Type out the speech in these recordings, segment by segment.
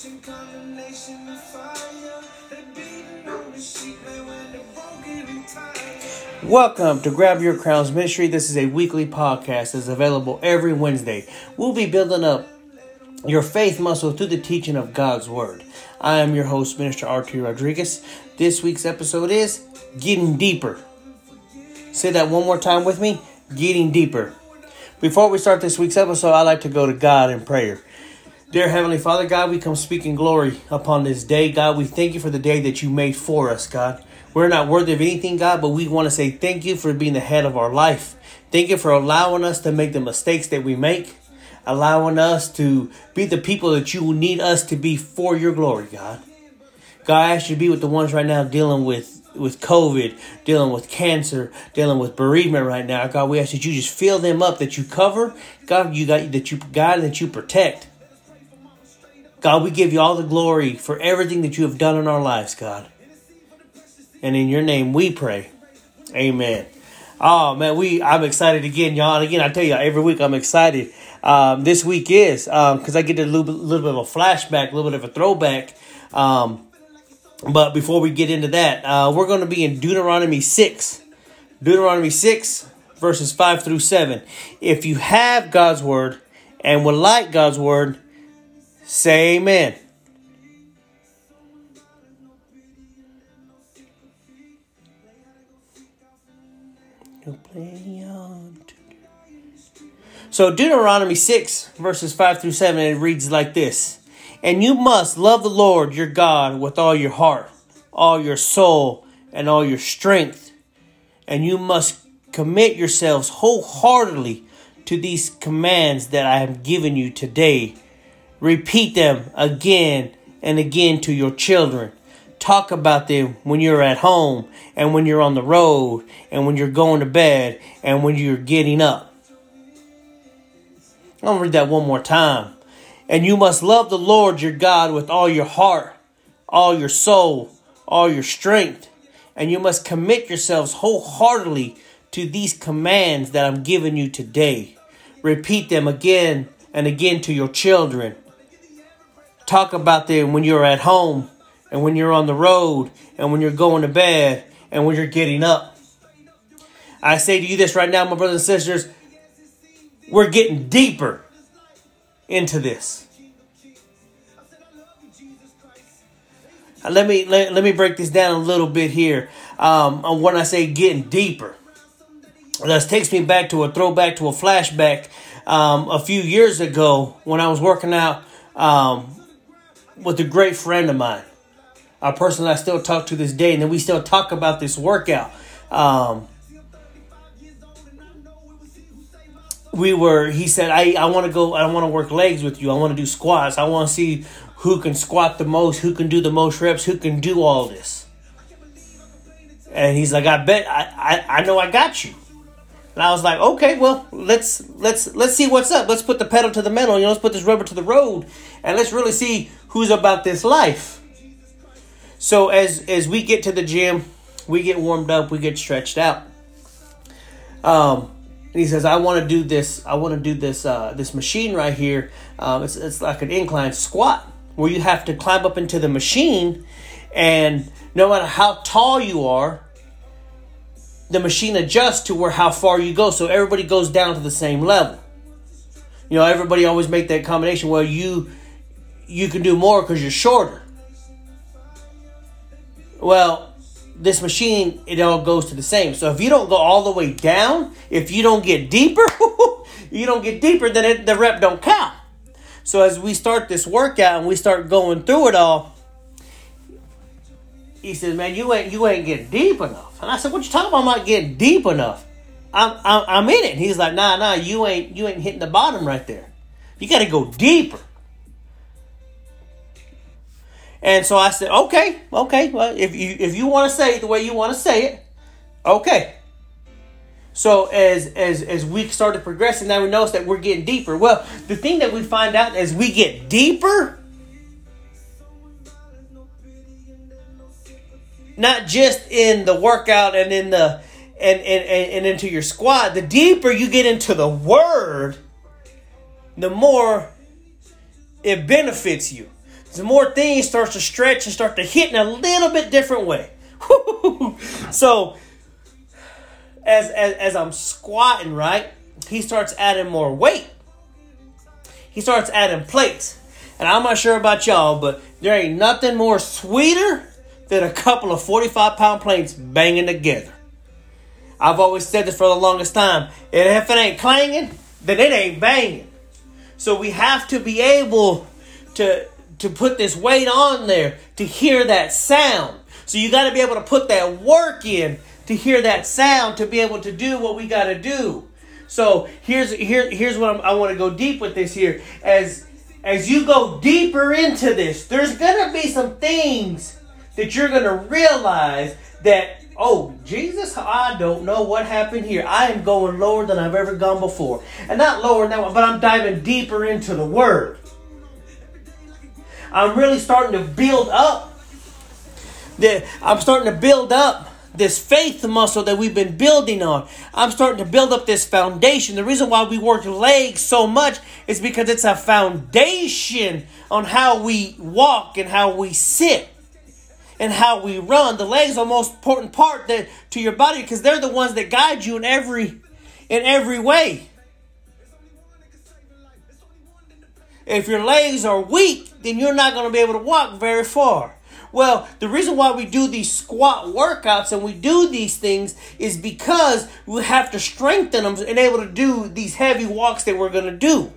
condemnation fire. They beating on the sheep, man, when they're broken and tired. Welcome to Grab Your Crowns Ministry. This is a weekly podcast that's available every Wednesday. We'll be building up your faith muscle through the teaching of God's Word. I am your host, Minister R.T. Rodriguez. This week's episode is Getting Deeper. Say that one more time with me Getting Deeper. Before we start this week's episode, I'd like to go to God in prayer. Dear Heavenly Father, God, we come speaking glory upon this day. God, we thank you for the day that you made for us, God. We're not worthy of anything, God, but we want to say thank you for being the head of our life. Thank you for allowing us to make the mistakes that we make, allowing us to be the people that you need us to be for your glory, God. God, I ask you to be with the ones right now dealing with with COVID, dealing with cancer, dealing with bereavement right now. God, we ask that you just fill them up, that you cover, God, you got that you God, that you protect. God, we give you all the glory for everything that you have done in our lives, God. And in your name we pray. Amen. Oh man, we I'm excited again, y'all. And again, I tell you, every week I'm excited. Um, this week is because I get a little, bit- little bit of a flashback, a little bit of a throwback. Um, but before we get into that, uh, we're going to be in Deuteronomy 6. Deuteronomy 6, verses 5 through 7. If you have God's word and would like God's word, say amen. So Deuteronomy 6, verses 5 through 7, it reads like this And you must love the Lord your God with all your heart, all your soul, and all your strength. And you must commit yourselves wholeheartedly to these commands that I have given you today. Repeat them again and again to your children. Talk about them when you're at home and when you're on the road and when you're going to bed and when you're getting up. I'm to read that one more time. And you must love the Lord your God with all your heart, all your soul, all your strength. And you must commit yourselves wholeheartedly to these commands that I'm giving you today. Repeat them again and again to your children. Talk about them when you're at home and when you're on the road and when you're going to bed and when you're getting up. I say to you this right now, my brothers and sisters, we're getting deeper into this. Let me let, let me break this down a little bit here. Um, when I say getting deeper, this takes me back to a throwback to a flashback um, a few years ago when I was working out um, with a great friend of mine, a person I still talk to this day, and then we still talk about this workout. Um, we were he said i i want to go i want to work legs with you. I want to do squats. I want to see who can squat the most who can do the most reps who can do all this. And he's like i bet i i, I know i got you. And i was like okay well let's let's let's see what's up. Let's put the pedal to the metal you know let's put this rubber to the road and let's really see who's about this life so as as we get to the gym we get warmed up we get stretched out um and he says, "I want to do this. I want to do this. Uh, this machine right here. Um, it's it's like an incline squat where you have to climb up into the machine, and no matter how tall you are, the machine adjusts to where how far you go. So everybody goes down to the same level. You know, everybody always make that combination where you you can do more because you're shorter. Well, this machine, it all goes to the same. So if you don't go all the way down, if you don't get deeper, you don't get deeper, then it, the rep don't count. So as we start this workout and we start going through it all, he says, "Man, you ain't you ain't getting deep enough." And I said, "What you talking about? I'm not getting deep enough. I'm I'm, I'm in it." And he's like, "Nah, nah, you ain't you ain't hitting the bottom right there. You got to go deeper." And so I said, okay, okay. Well, if you if you want to say it the way you want to say it, okay. So as as as we started progressing, now we notice that we're getting deeper. Well, the thing that we find out as we get deeper, not just in the workout and in the and and, and, and into your squad, the deeper you get into the word, the more it benefits you. The more things starts to stretch and start to hit in a little bit different way. so as, as as I'm squatting, right, he starts adding more weight. He starts adding plates. And I'm not sure about y'all, but there ain't nothing more sweeter than a couple of 45 pound plates banging together. I've always said this for the longest time. And if it ain't clanging, then it ain't banging. So we have to be able to to put this weight on there to hear that sound. So you got to be able to put that work in to hear that sound to be able to do what we got to do. So here's here here's what I'm, i want to go deep with this here as as you go deeper into this. There's gonna be some things that you're gonna realize that oh Jesus, I don't know what happened here. I am going lower than I've ever gone before, and not lower that, but I'm diving deeper into the Word. I'm really starting to build up. The, I'm starting to build up this faith muscle that we've been building on. I'm starting to build up this foundation. The reason why we work legs so much is because it's a foundation on how we walk and how we sit and how we run. The legs are the most important part that, to your body because they're the ones that guide you in every in every way. If your legs are weak, then you're not going to be able to walk very far. Well, the reason why we do these squat workouts and we do these things is because we have to strengthen them and able to do these heavy walks that we're going to do.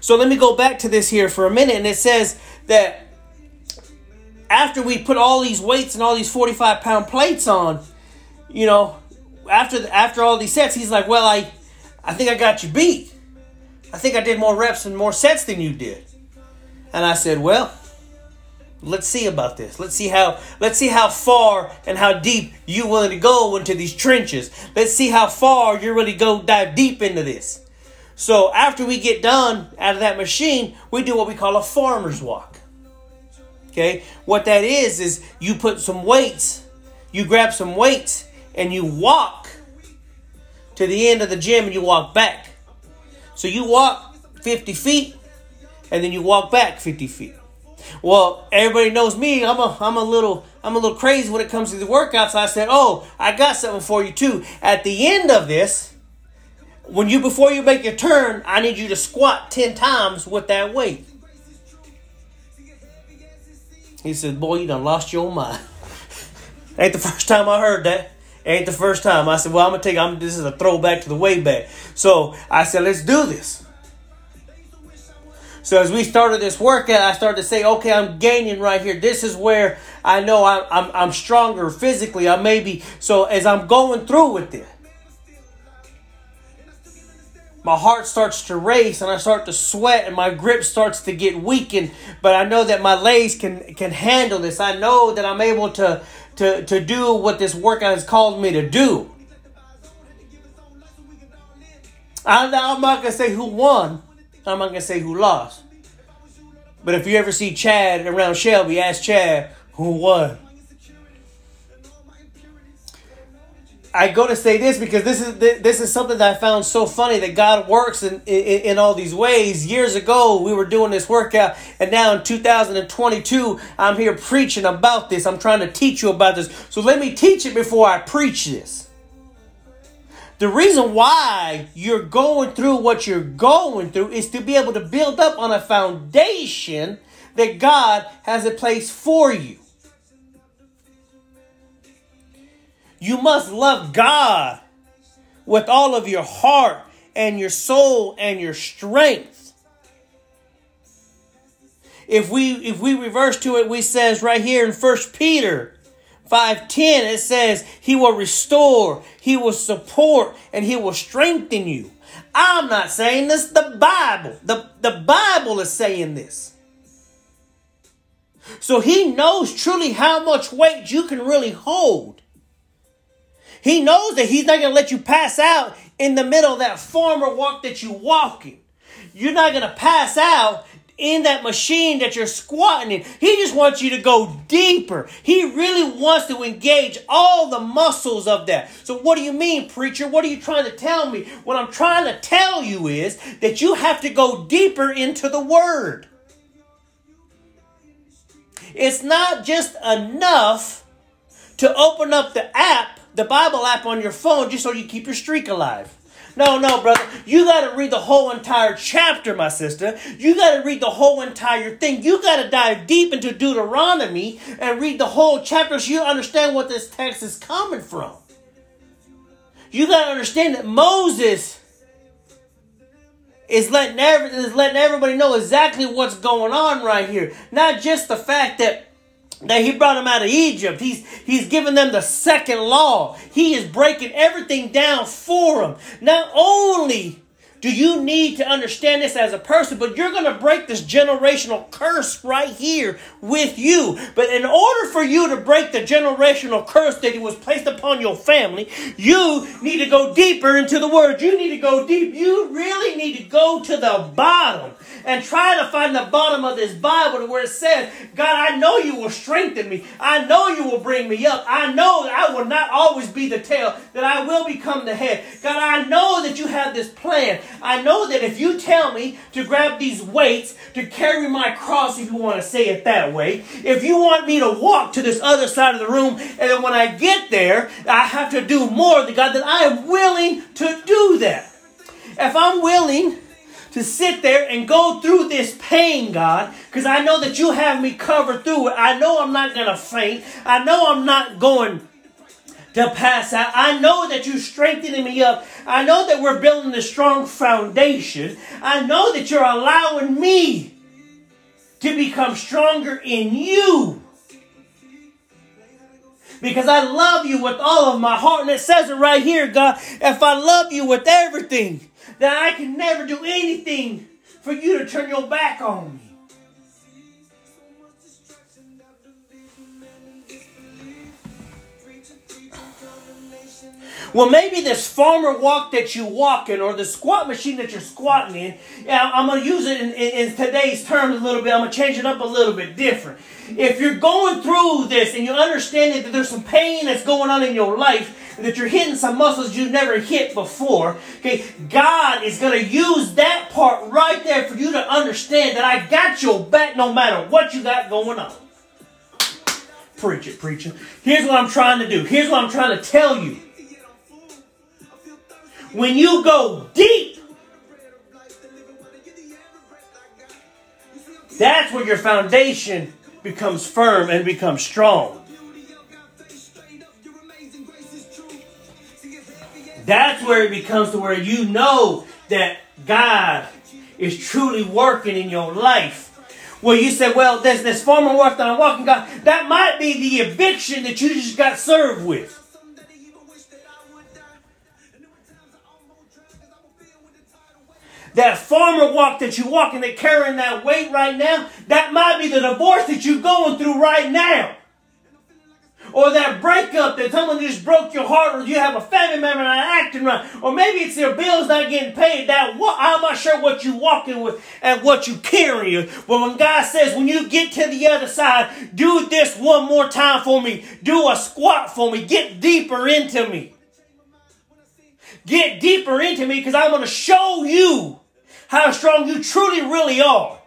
So let me go back to this here for a minute and it says that after we put all these weights and all these 45 pound plates on, you know, after the, after all these sets, he's like, "Well, I I think I got you beat. I think I did more reps and more sets than you did." And I said, "Well, let's see about this. Let's see how let's see how far and how deep you willing to go into these trenches. Let's see how far you're really go dive deep into this. So after we get done out of that machine, we do what we call a farmer's walk. Okay? What that is is you put some weights, you grab some weights and you walk to the end of the gym and you walk back. So you walk 50 feet and then you walk back 50 feet. Well, everybody knows me. I'm a I'm a little I'm a little crazy when it comes to the workouts. I said, "Oh, I got something for you too." At the end of this, when you before you make your turn, I need you to squat 10 times with that weight. He said, "Boy, you done lost your mind." Ain't the first time I heard that. Ain't the first time. I said, "Well, I'm gonna take. I'm this is a throwback to the way back." So I said, "Let's do this." So as we started this workout, I started to say, okay, I'm gaining right here. This is where I know I'm, I'm, I'm stronger physically. I may be. So as I'm going through with it, my heart starts to race and I start to sweat and my grip starts to get weakened. But I know that my legs can, can handle this. I know that I'm able to, to, to do what this workout has called me to do. I'm not going to say who won I'm not gonna say who lost. But if you ever see Chad around Shelby, ask Chad who won. I go to say this because this is this is something that I found so funny that God works in, in, in all these ways. Years ago, we were doing this workout, and now in 2022, I'm here preaching about this. I'm trying to teach you about this. So let me teach it before I preach this. The reason why you're going through what you're going through is to be able to build up on a foundation that God has a place for you. You must love God with all of your heart and your soul and your strength. If we if we reverse to it, we says right here in First Peter 5:10 it says he will restore, he will support and he will strengthen you. I'm not saying this, the Bible. The, the Bible is saying this. So he knows truly how much weight you can really hold. He knows that he's not going to let you pass out in the middle of that farmer walk that you're walking. You're not going to pass out in that machine that you're squatting in. He just wants you to go deeper. He really wants to engage all the muscles of that. So, what do you mean, preacher? What are you trying to tell me? What I'm trying to tell you is that you have to go deeper into the Word. It's not just enough to open up the app, the Bible app on your phone, just so you keep your streak alive. No, no, brother. You got to read the whole entire chapter, my sister. You got to read the whole entire thing. You got to dive deep into Deuteronomy and read the whole chapter so you understand what this text is coming from. You got to understand that Moses is letting, every, is letting everybody know exactly what's going on right here. Not just the fact that that he brought them out of Egypt. He's he's giving them the second law. He is breaking everything down for them. Not only do you need to understand this as a person, but you're going to break this generational curse right here with you. But in order for you to break the generational curse that was placed upon your family, you need to go deeper into the word. You need to go deep. You really need to go to the bottom and try to find the bottom of this Bible where it says, God, I know you will strengthen me. I know you will bring me up. I know that I will not always be the tail, that I will become the head. God, I know that you have this plan. I know that if you tell me to grab these weights, to carry my cross, if you want to say it that way, if you want me to walk to this other side of the room, and then when I get there, I have to do more, God, that I am willing to do that. If I'm willing to sit there and go through this pain, God, because I know that you have me covered through it. I know I'm not going to faint. I know I'm not going to pass out. I know that you're strengthening me up. I know that we're building a strong foundation. I know that you're allowing me to become stronger in you. Because I love you with all of my heart. And it says it right here, God. If I love you with everything, that I can never do anything for you to turn your back on me. Well, maybe this farmer walk that you walk in or the squat machine that you're squatting in, I'm going to use it in, in, in, today's terms a little bit. I'm going to change it up a little bit different. If you're going through this and you understand that there's some pain that's going on in your life, that you're hitting some muscles you've never hit before. Okay, God is going to use that part right there for you to understand that I got your back no matter what you got going on. Preach it, preacher. Here's what I'm trying to do. Here's what I'm trying to tell you. When you go deep, that's where your foundation becomes firm and becomes strong. That's where it becomes to where you know that God is truly working in your life. Well, you say, well, there's this farmer walk that I'm walking, God. That might be the eviction that you just got served with. That farmer walk that you walking, that carrying that weight right now, that might be the divorce that you're going through right now or that breakup that someone just broke your heart, or you have a family member not acting right, or maybe it's their bills not getting paid. That I'm not sure what you're walking with and what you carrying. But when God says, when you get to the other side, do this one more time for me. Do a squat for me. Get deeper into me. Get deeper into me because I'm going to show you how strong you truly, really are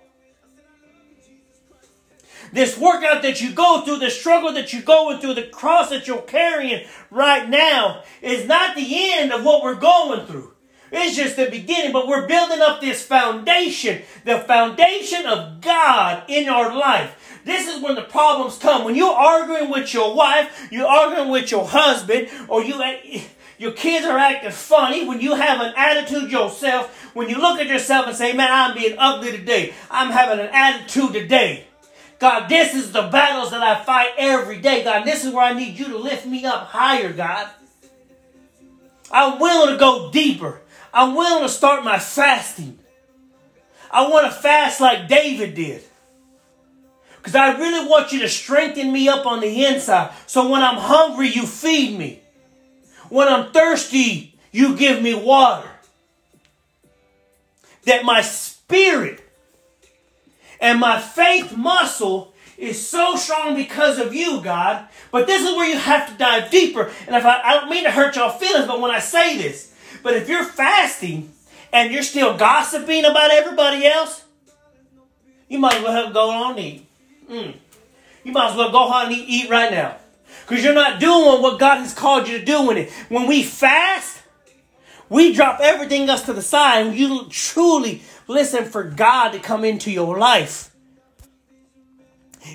this workout that you go through, the struggle that you're going through, the cross that you're carrying right now is not the end of what we're going through. It's just the beginning, but we're building up this foundation, the foundation of God in our life. This is when the problems come. When you're arguing with your wife, you're arguing with your husband, or you your kids are acting funny, when you have an attitude yourself, when you look at yourself and say, Man, I'm being ugly today. I'm having an attitude today. God, this is the battles that I fight every day. God, this is where I need you to lift me up higher, God. I'm willing to go deeper. I'm willing to start my fasting. I want to fast like David did. Because I really want you to strengthen me up on the inside. So when I'm hungry, you feed me. When I'm thirsty, you give me water. That my spirit and my faith muscle is so strong because of you, God. But this is where you have to dive deeper. And if I, I don't mean to hurt y'all feelings, but when I say this, but if you're fasting and you're still gossiping about everybody else, you might as well go on eat. Mm. You might as well go home and eat right now. Because you're not doing what God has called you to do in it. When we fast, we drop everything else to the side and you truly listen for God to come into your life.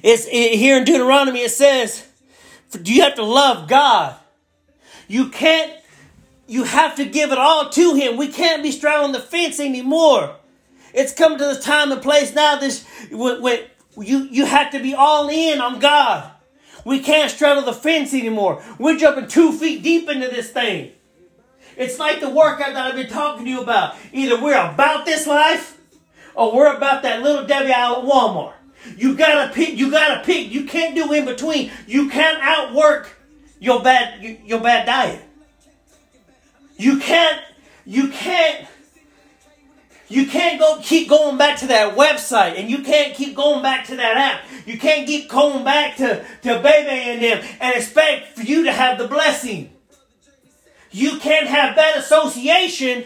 It's it, here in Deuteronomy, it says, Do you have to love God? You can't, you have to give it all to Him. We can't be straddling the fence anymore. It's come to the time and place now this when you, you have to be all in on God. We can't straddle the fence anymore. We're jumping two feet deep into this thing. It's like the workout that I've been talking to you about. Either we're about this life or we're about that Little Debbie out at Walmart. You gotta pick. You gotta pick. You can't do in between. You can't outwork your bad your bad diet. You can't. You can't. You can't go keep going back to that website, and you can't keep going back to that app. You can't keep going back to to baby and them and expect for you to have the blessing. You can't have that association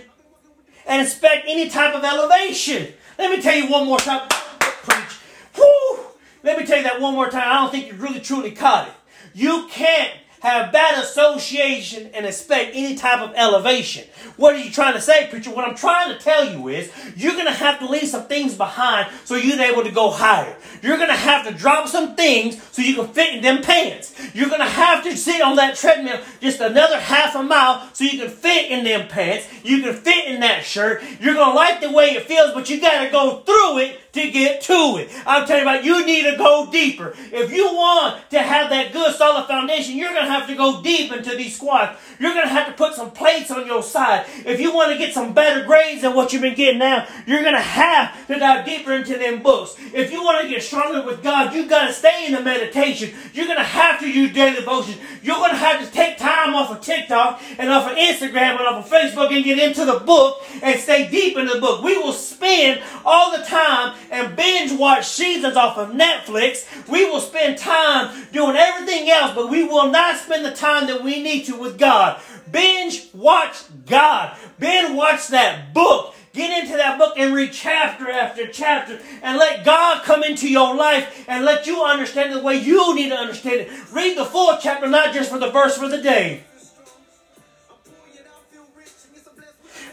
and expect any type of elevation. Let me tell you one more time. Preach. Woo! Let me tell you that one more time. I don't think you really truly caught it. You can't have bad association and expect any type of elevation. What are you trying to say, preacher? What I'm trying to tell you is you're going to have to leave some things behind so you're able to go higher. You're going to have to drop some things so you can fit in them pants. You're going to have to sit on that treadmill just another half a mile so you can fit in them pants. You can fit in that shirt. You're going to like the way it feels, but you got to go through it to get to it. I'm telling you about you need to go deeper. If you want to have that good solid foundation, you're going to have to go deep into these squats. You're going to have to put some plates on your side. If you want to get some better grades than what you've been getting now, you're going to have to dive deeper into them books. If you want to get stronger with God, you got to stay in the meditation. You're going to have to use daily devotions. You're going to have to take time off of TikTok and off of Instagram and off of Facebook and get into the book and stay deep in the book. We will spend all the time and binge watch seasons off of Netflix. We will spend time doing everything else, but we will not spend the time that we need to with God. Binge watch God. Binge watch that book. Get into that book and read chapter after chapter and let God come into your life and let you understand the way you need to understand it. Read the full chapter, not just for the verse for the day.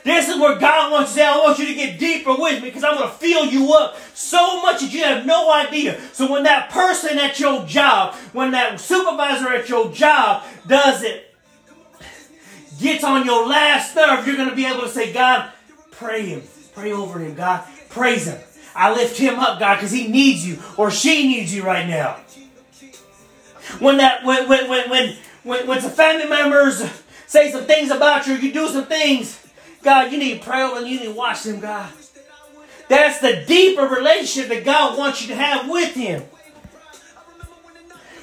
This is where God wants to say, I want you to get me because I'm going to fill you up so much that you have no idea. So when that person at your job, when that supervisor at your job does it, gets on your last nerve, you're going to be able to say, God, pray him. Pray over him, God. Praise him. I lift him up, God, because he needs you or she needs you right now. When that when when when when when, when some family members say some things about you, you do some things God, you need to pray over and you need to watch them, God. That's the deeper relationship that God wants you to have with Him.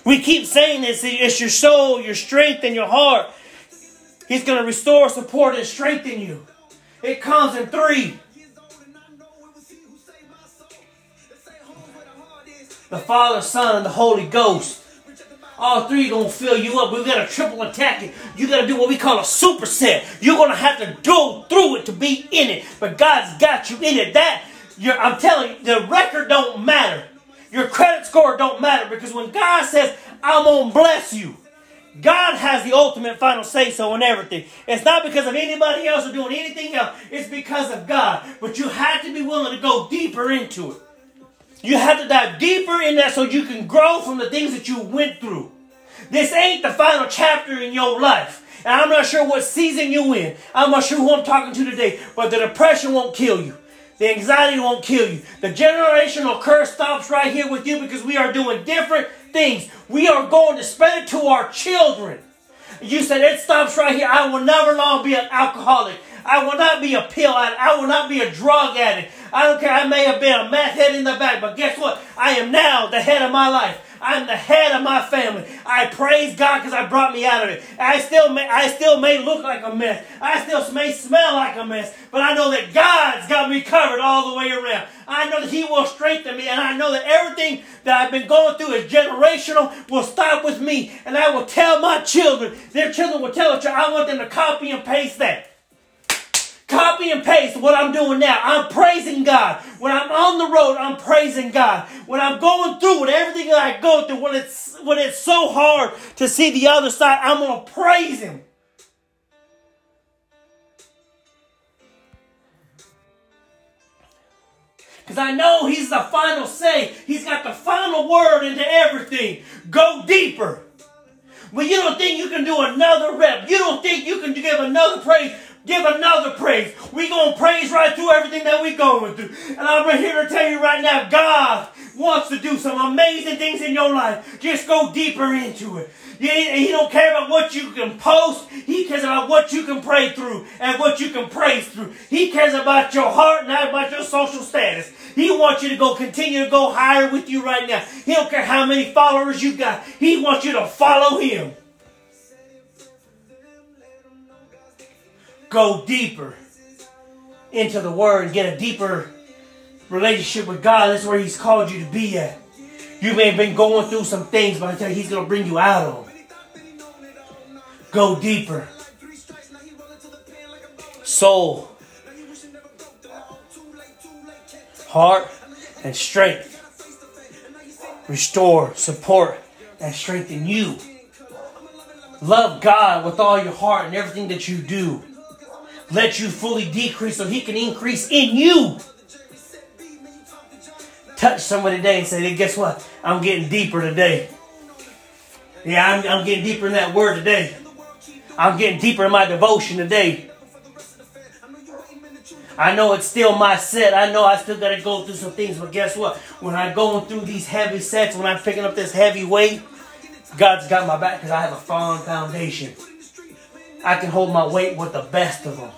We keep saying this it's your soul, your strength, and your heart. He's going to restore, support, and strengthen you. It comes in three. The Father, Son, and the Holy Ghost. All three gonna fill you up. We gotta triple attack it. You gotta do what we call a superset. You're gonna have to go through it to be in it. But God's got you in it. That I'm telling you, the record don't matter. Your credit score don't matter because when God says, I'm gonna bless you, God has the ultimate final say so on everything. It's not because of anybody else or doing anything else. It's because of God. But you have to be willing to go deeper into it. You have to dive deeper in that so you can grow from the things that you went through. This ain't the final chapter in your life. And I'm not sure what season you in. I'm not sure who I'm talking to today. But the depression won't kill you. The anxiety won't kill you. The generational curse stops right here with you because we are doing different things. We are going to spread it to our children. You said it stops right here. I will never long be an alcoholic. I will not be a pill addict. I will not be a drug addict. I don't care. I may have been a meth head in the back, but guess what? I am now the head of my life. I'm the head of my family. I praise God because I brought me out of it. I still may, I still may look like a mess. I still may smell like a mess, but I know that God's got me covered all the way around. I know that He will strengthen me, and I know that everything that I've been going through is generational will start with me, and I will tell my children. Their children will tell each other. I want them to copy and paste that. Copy and paste what I'm doing now. I'm praising God. When I'm on the road, I'm praising God. When I'm going through with everything that I go through, when it's when it's so hard to see the other side, I'm gonna praise Him. Because I know He's the final say. He's got the final word into everything. Go deeper. When you don't think you can do another rep, you don't think you can give another praise, give another praise. we going to praise right through everything that we going through. And I'm here to tell you right now, God wants to do some amazing things in your life. Just go deeper into it. He don't care about what you can post. He cares about what you can pray through and what you can praise through. He cares about your heart, not about your social status. He wants you to go continue to go higher with you right now. He don't care how many followers you got. He wants you to follow him. Go deeper into the word get a deeper relationship with God. That's where he's called you to be at. You may have been going through some things, but I tell you, he's going to bring you out of them. Go deeper. Soul heart, and strength. Restore, support, and strengthen you. Love God with all your heart and everything that you do. Let you fully decrease so He can increase in you. Touch somebody today and say, hey, guess what? I'm getting deeper today. Yeah, I'm, I'm getting deeper in that word today. I'm getting deeper in my devotion today. I know it's still my set. I know I still got to go through some things, but guess what? When I'm going through these heavy sets, when I'm picking up this heavy weight, God's got my back because I have a firm foundation. I can hold my weight with the best of them.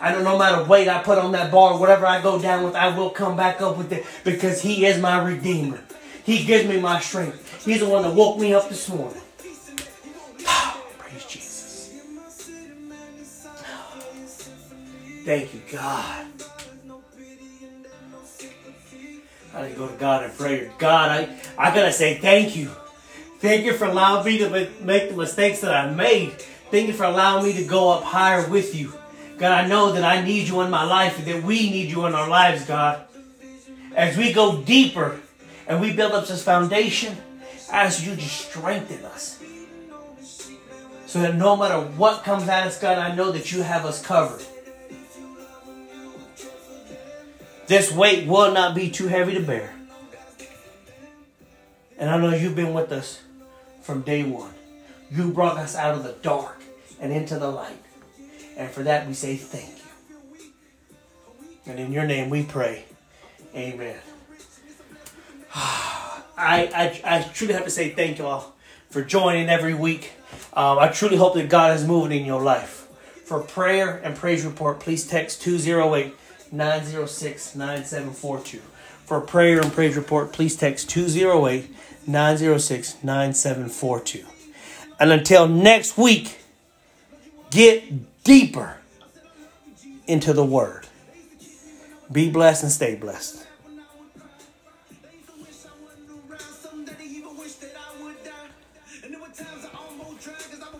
I know no matter weight I put on that bar, whatever I go down with, I will come back up with it because He is my Redeemer. He gives me my strength. He's the one that woke me up this morning. Praise Jesus. Thank you, God. I to go to God and pray. God, I, I gotta say thank you. Thank you for allowing me to make the mistakes that I made. Thank you for allowing me to go up higher with you. God, I know that I need you in my life and that we need you in our lives, God. As we go deeper and we build up this foundation, I ask you to strengthen us. So that no matter what comes at us, God, I know that you have us covered. This weight will not be too heavy to bear. And I know you've been with us from day one. You brought us out of the dark and into the light. And for that we say thank you. And in your name we pray. Amen. I, I, I truly have to say thank you all for joining every week. Um, I truly hope that God is moving in your life. For prayer and praise report, please text 208 906 9742. For prayer and praise report, please text 208 906 9742. And until next week, get deeper into the Word. Be blessed and stay blessed.